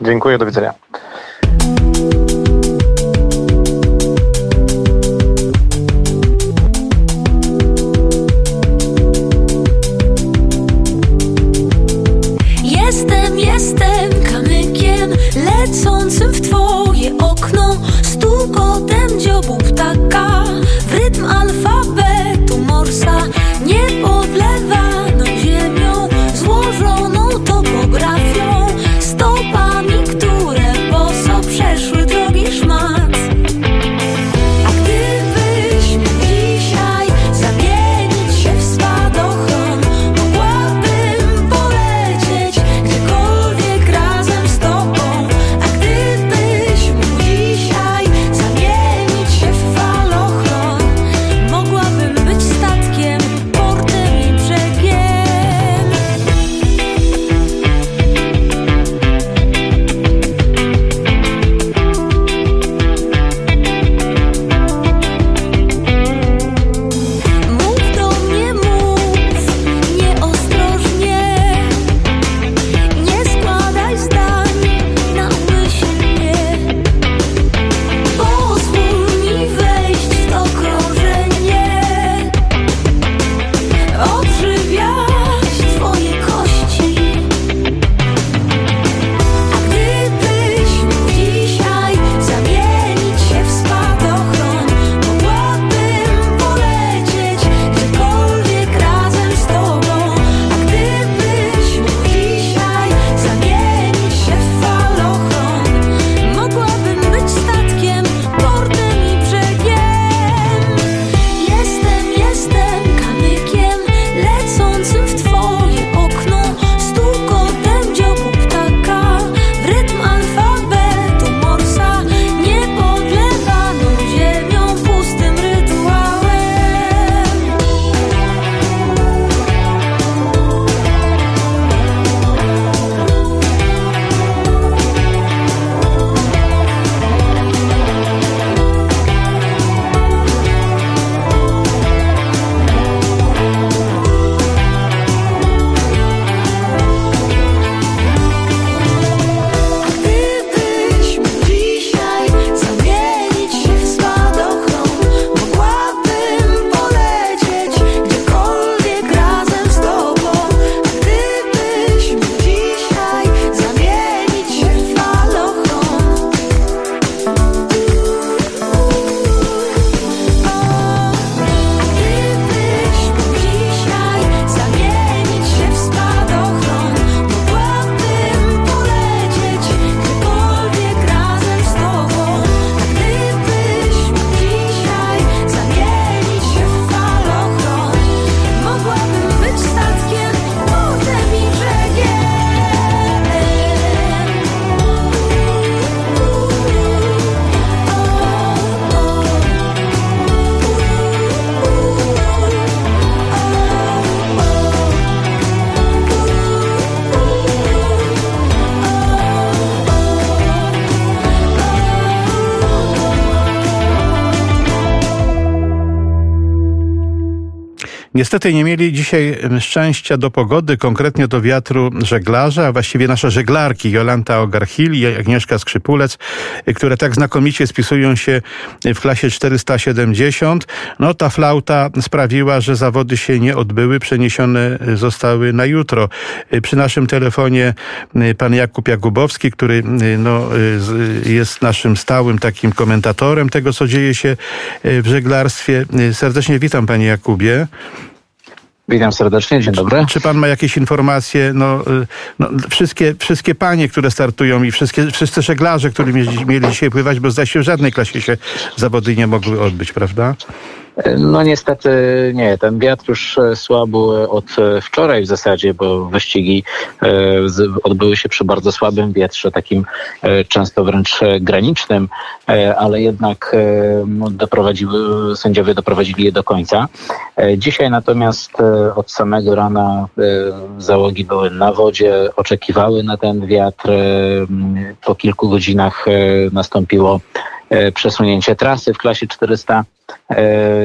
Dziękuję, do widzenia. Niestety nie mieli dzisiaj szczęścia do pogody, konkretnie do wiatru żeglarze, a właściwie nasze żeglarki Jolanta Ogarchil i Agnieszka Skrzypulec, które tak znakomicie spisują się w klasie 470. No ta flauta sprawiła, że zawody się nie odbyły, przeniesione zostały na jutro. Przy naszym telefonie pan Jakub Jakubowski, który no, jest naszym stałym takim komentatorem tego, co dzieje się w żeglarstwie. Serdecznie witam panie Jakubie. Witam serdecznie, dzień dobry. Czy pan ma jakieś informacje? No, y, no, wszystkie, wszystkie panie, które startują i wszystkie, wszyscy żeglarze, którzy mieli, mieli dzisiaj pływać, bo zdaje się w żadnej klasie się zawody nie mogły odbyć, prawda? No niestety nie, ten wiatr już e, słabł od e, wczoraj w zasadzie, bo wyścigi e, odbyły się przy bardzo słabym wietrze, takim często wręcz granicznym, ale jednak no, doprowadziły, sędziowie doprowadzili je do końca. Dzisiaj natomiast od samego rana załogi były na wodzie, oczekiwały na ten wiatr. Po kilku godzinach nastąpiło przesunięcie trasy w klasie 400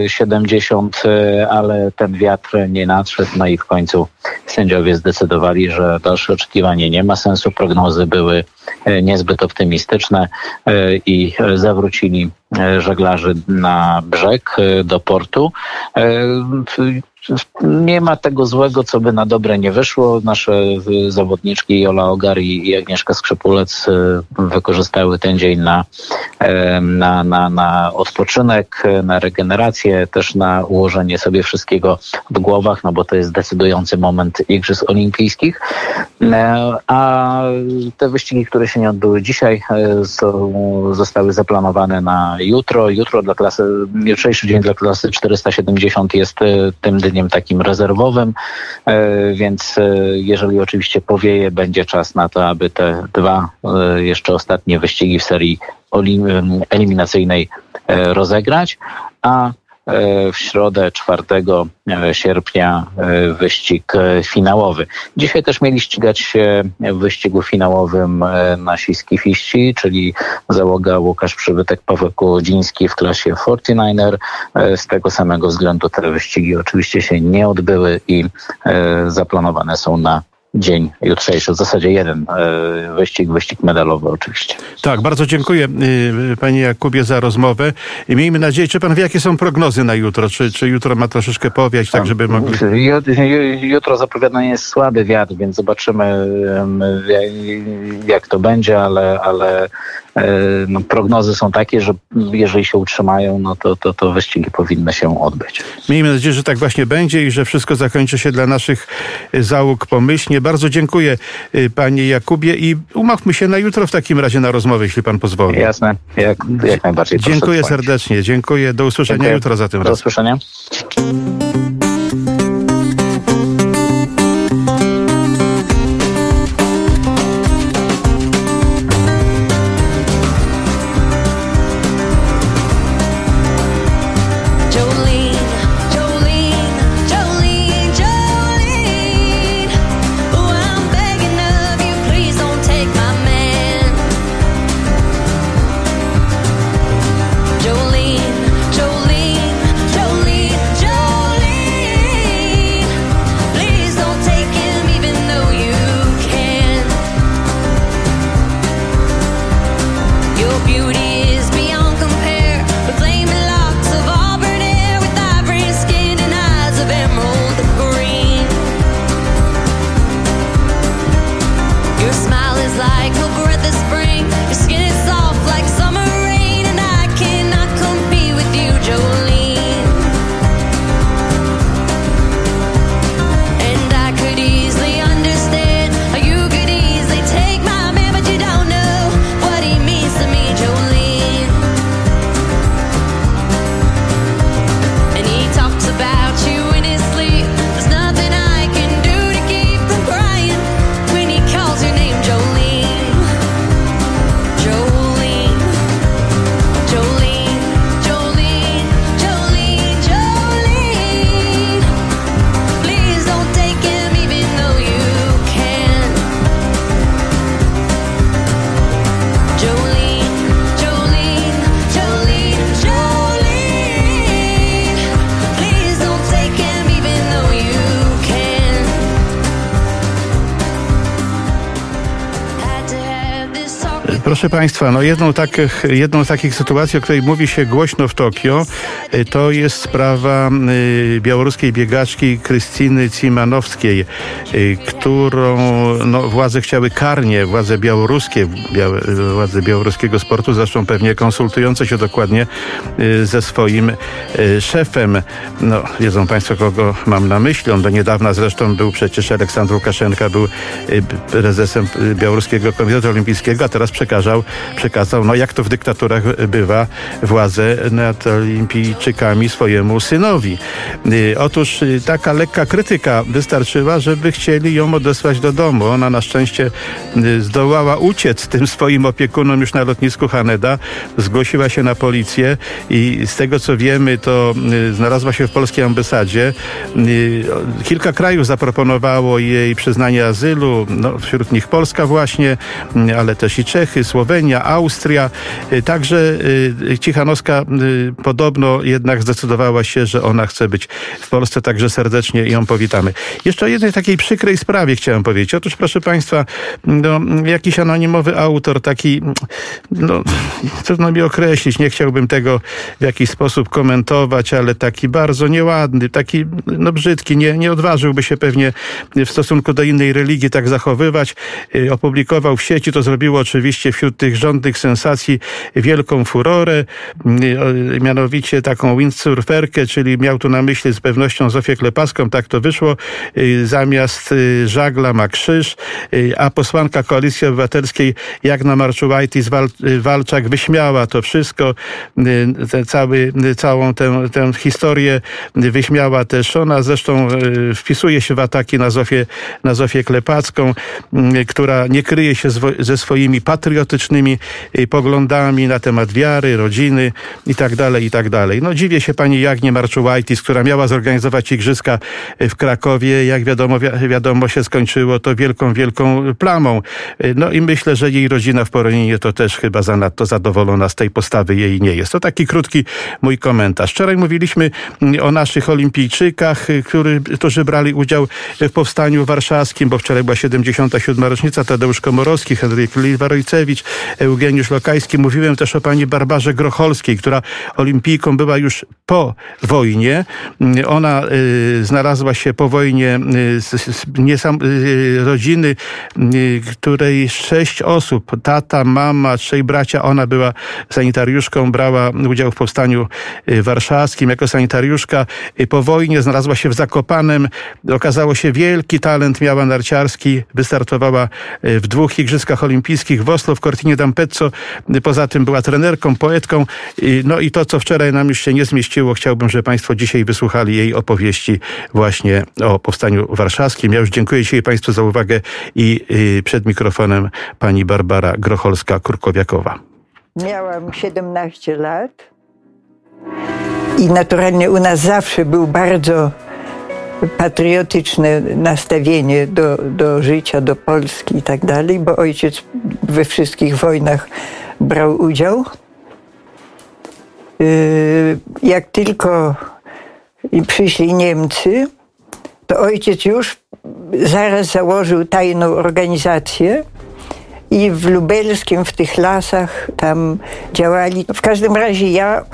70, e, ale ten wiatr nie nadszedł, no i w końcu sędziowie zdecydowali, że dalsze oczekiwanie nie ma sensu. Prognozy były e, niezbyt optymistyczne e, i zawrócili żeglarzy na brzeg do portu. Nie ma tego złego, co by na dobre nie wyszło. Nasze zawodniczki Jola Ogar i Agnieszka Skrzepulec wykorzystały ten dzień na, na, na, na odpoczynek, na regenerację, też na ułożenie sobie wszystkiego w głowach, no bo to jest decydujący moment Igrzysk Olimpijskich. E, a te wyścigi, które się nie odbyły dzisiaj, e, są, zostały zaplanowane na jutro. Jutro dla klasy, jutrzejszy dzień dla klasy 470 jest e, tym dniem takim rezerwowym, więc jeżeli oczywiście powieje, będzie czas na to, aby te dwa jeszcze ostatnie wyścigi w serii eliminacyjnej rozegrać a e, w środę 4 e, sierpnia e, wyścig finałowy. Dzisiaj też mieli ścigać się w wyścigu finałowym nasi skifiści, czyli załoga Łukasz Przybytek, Paweł Kołodziński w klasie 49er. Z tego samego względu te wyścigi oczywiście się nie odbyły i zaplanowane są na dzień jutrzejszy. W zasadzie jeden e, wyścig, wyścig medalowy oczywiście. Tak, bardzo dziękuję y, panie Jakubie za rozmowę. I miejmy nadzieję, czy pan wie, jakie są prognozy na jutro? Czy, czy jutro ma troszeczkę powiać, tak żeby mogli... Jutro zapowiadany jest słaby wiatr, więc zobaczymy jak to będzie, ale, ale E, no, prognozy są takie, że jeżeli się utrzymają, no to, to, to wyścigi powinny się odbyć. Miejmy nadzieję, że tak właśnie będzie i że wszystko zakończy się dla naszych załóg pomyślnie. Bardzo dziękuję y, panie Jakubie i umówmy się na jutro w takim razie na rozmowę, jeśli pan pozwoli. Jasne, jak, jak najbardziej. Dziękuję serdecznie, dziękuję. Do usłyszenia dziękuję. jutro za tym Do usłyszenia. Proszę Państwa, no jedną, takich, jedną z takich sytuacji, o której mówi się głośno w Tokio, y, to jest sprawa y, białoruskiej biegaczki Krystyny Cimanowskiej, y, którą no, władze chciały karnie, władze białoruskie, władze białoruskiego sportu, zresztą pewnie konsultujące się dokładnie ze swoim szefem. No, wiedzą Państwo, kogo mam na myśli. On do niedawna zresztą był przecież Aleksandr Łukaszenka, był prezesem Białoruskiego Komitetu Olimpijskiego, a teraz przekazał, przekazał, no jak to w dyktaturach bywa, władzę nad olimpijczykami swojemu synowi. Y, Otóż y, taka lekka krytyka wystarczyła, żeby chcieli ją odesłać do domu. Ona na szczęście y, zdołała uciec tym swoim opiekunom już na lotnisku Haneda, zgłosiła się na policję i z tego co wiemy, to znalazła się w polskiej ambasadzie. Kilka krajów zaproponowało jej przyznanie azylu, no, wśród nich Polska właśnie, ale też i Czechy, Słowenia, Austria. Y, Także y, Cichanowska y, podobno jednak zdecydowała się, że ona chce być w Polsce, także serdecznie ją powitamy. Jeszcze o jednej takiej przykrej sprawie chciałem powiedzieć. Otóż proszę Państwa, no, jakiś anonimowy autor, taki, no, trudno mi określić, nie chciałbym tego w jakiś sposób komentować, ale taki bardzo nieładny, taki no, brzydki, nie, nie odważyłby się pewnie w stosunku do innej religii tak zachowywać. Opublikował w sieci, to zrobiło oczywiście wśród tych rządnych sensacji wielką furorę, y, o, mianowicie taką windsurferkę, czyli miał tu na myśli z pewnością Zofię Klepaską, tak to wyszło, y, zamiast y, żagla ma krzyż, a posłanka Koalicji Obywatelskiej Jagna Marczułajtis-Walczak wyśmiała to wszystko, cały, całą tę, tę historię wyśmiała też ona, zresztą wpisuje się w ataki na Zofię, na Zofię Klepacką, która nie kryje się ze swoimi patriotycznymi y, poglądami na temat wiary, rodziny i tak dalej, i tak. No dziwię się pani Jagnie Marczułajtis, która miała zorganizować igrzyska w Krakowie. Jak wiadomo, wi- wiadomo się skończyło to wielką, wielką plamą. Y, No i myślę, że jej rodzina w Poroninie to też chyba zanadto zadowolona z tej postawy jej nie jest. To taki krótki mój komentarz. Wczoraj mówiliśmy mm, o naszych olimpijczykach, y, który, którzy brali udział w powstaniu warszawskim, bo wczoraj była 77. rocznica. Tadeusz Komorowski, Henryk Liwarojcewicz, Eugeniusz Lokajski. Mówiłem też o pani Barbarze Grocholskiej, która olimpijką była już po wojnie. Ona y, znalazła się po wojnie y, z, z, y, rodziny, y, której sześć osób, tata, mama, trzej bracia, ona była sanitariuszką, brała udział w powstaniu y, warszawskim jako sanitariuszka. Po wojnie znalazła się w Zakopanem. Okazało się wielki talent miała narciarski. Wystartowała w dwóch igrzyskach olimpijskich w Oslo, w Cortinie d'Ampezzo. Poza tym była trenerką, poetką. No i to, co wczoraj nam już się nie zmieściło, chciałbym, żeby Państwo dzisiaj wysłuchali jej opowieści właśnie o powstaniu warszawskim. Ja już dziękuję dzisiaj Państwu za uwagę i przed mikrofonem pani Barbara Grocholska-Kurkowiakowa. Miałam 17 lat i naturalnie u nas zawsze był bardzo patriotyczne nastawienie do, do życia, do Polski i tak dalej, bo ojciec we wszystkich wojnach brał udział. Yy, Jak tylko przyszli Niemcy, to ojciec już zaraz założył tajną organizację i w lubelskim, w tych lasach tam działali. W każdym razie ja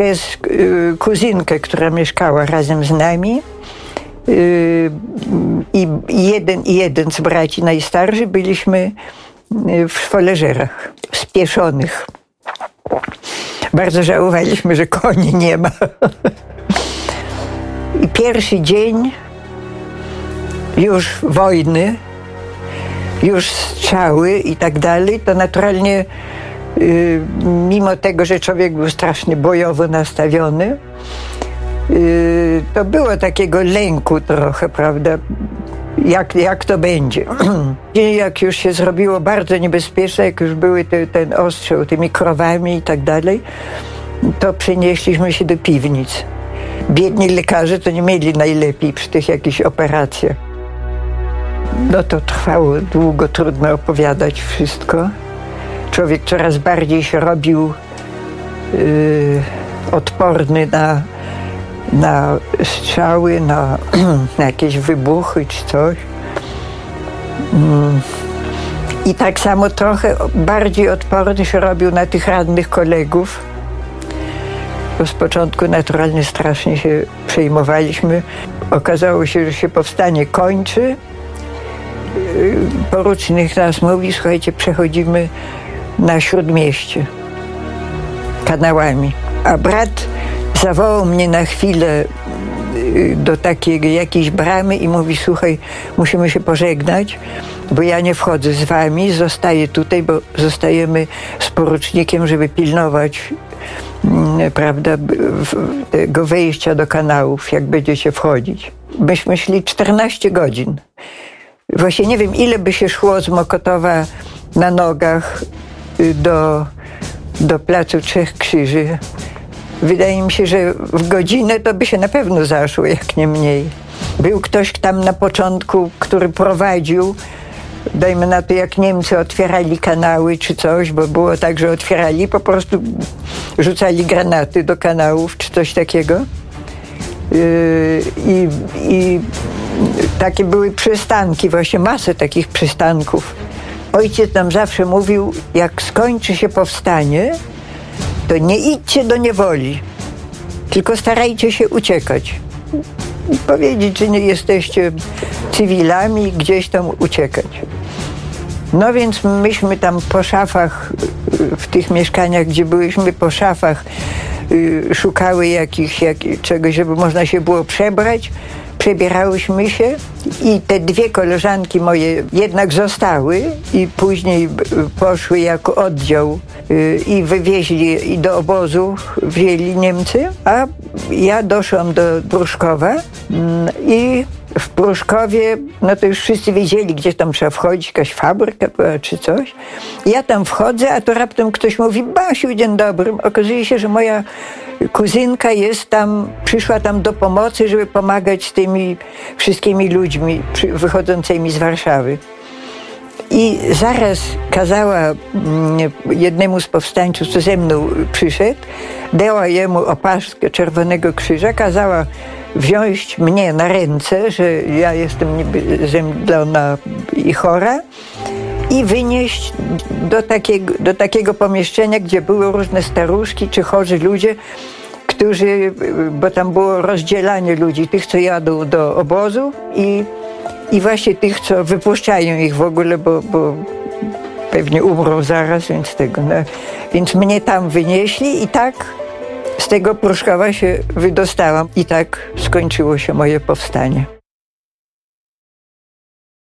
przez y, kuzynkę, która mieszkała razem z nami y, i jeden, jeden z braci najstarszych byliśmy y, w szwoleżerach spieszonych. Bardzo żałowaliśmy, że koni nie ma. I pierwszy dzień już wojny, już strzały i tak dalej, to naturalnie mimo tego, że człowiek był strasznie bojowo nastawiony, y, to było takiego lęku trochę, prawda? Jak, jak to będzie? jak już się zrobiło bardzo niebezpieczne, jak już były te, ten ostrzał tymi krowami i tak dalej, to przenieśliśmy się do piwnic. Biedni lekarze to nie mieli najlepiej przy tych jakichś operacjach. No to trwało długo, trudno opowiadać wszystko. Człowiek coraz bardziej się robił yy, odporny na, na strzały, na, na jakieś wybuchy czy coś. Mm. I tak samo trochę bardziej odporny się robił na tych rannych kolegów. Bo z początku naturalnie strasznie się przejmowaliśmy. Okazało się, że się powstanie kończy. Yy, Porucznik nas mówi, słuchajcie, przechodzimy na śródmieście kanałami. A brat zawołał mnie na chwilę y, do takiej jakiejś bramy i mówi, słuchaj, musimy się pożegnać, bo ja nie wchodzę z wami, zostaję tutaj, bo zostajemy z porucznikiem, żeby pilnować mm, prawda, tego wejścia do kanałów, jak będziecie wchodzić. Myśmy szli 14 godzin. Właśnie nie wiem, ile by się szło z Mokotowa na nogach do, do Placu Trzech Krzyży. Wydaje mi się, że w godzinę to by się na pewno zaszło, jak nie mniej. Był ktoś tam na początku, który prowadził, dajmy na to, jak Niemcy otwierali kanały czy coś, bo było tak, że otwierali, po prostu rzucali granaty do kanałów czy coś takiego. Yy, I, I takie były przystanki, właśnie masę takich przystanków. Ojciec nam zawsze mówił, jak skończy się powstanie, to nie idźcie do niewoli, tylko starajcie się uciekać. Powiedzieć, że nie jesteście cywilami, gdzieś tam uciekać. No więc myśmy tam po szafach, w tych mieszkaniach, gdzie byliśmy, po szafach y, szukały jakichś, jak, czegoś, żeby można się było przebrać. Przebierałyśmy się i te dwie koleżanki moje jednak zostały i później poszły jako oddział y, i wywieźli i do obozu wzięli Niemcy, a ja doszłam do Pruszkowa mm, i w Pruszkowie, no to już wszyscy wiedzieli, gdzie tam trzeba wchodzić, jakaś fabryka była czy coś. Ja tam wchodzę, a to raptem ktoś mówi, Basiu, dzień dobry. Okazuje się, że moja kuzynka jest tam, przyszła tam do pomocy, żeby pomagać tymi wszystkimi ludźmi wychodzącymi z Warszawy. I zaraz kazała mm, jednemu z powstańców, co ze mną przyszedł, dała jemu opaskę Czerwonego Krzyża, kazała wziąć mnie na ręce, że ja jestem niby zemdlona i chora i wynieść do takiego, do takiego pomieszczenia, gdzie były różne staruszki czy chorzy ludzie, którzy, bo tam było rozdzielanie ludzi, tych, co jadą do obozu i, i właśnie tych, co wypuszczają ich w ogóle, bo, bo pewnie umrą zaraz, więc tego. No. Więc mnie tam wynieśli i tak z tego Pruszkowa się wydostałam i tak skończyło się moje powstanie.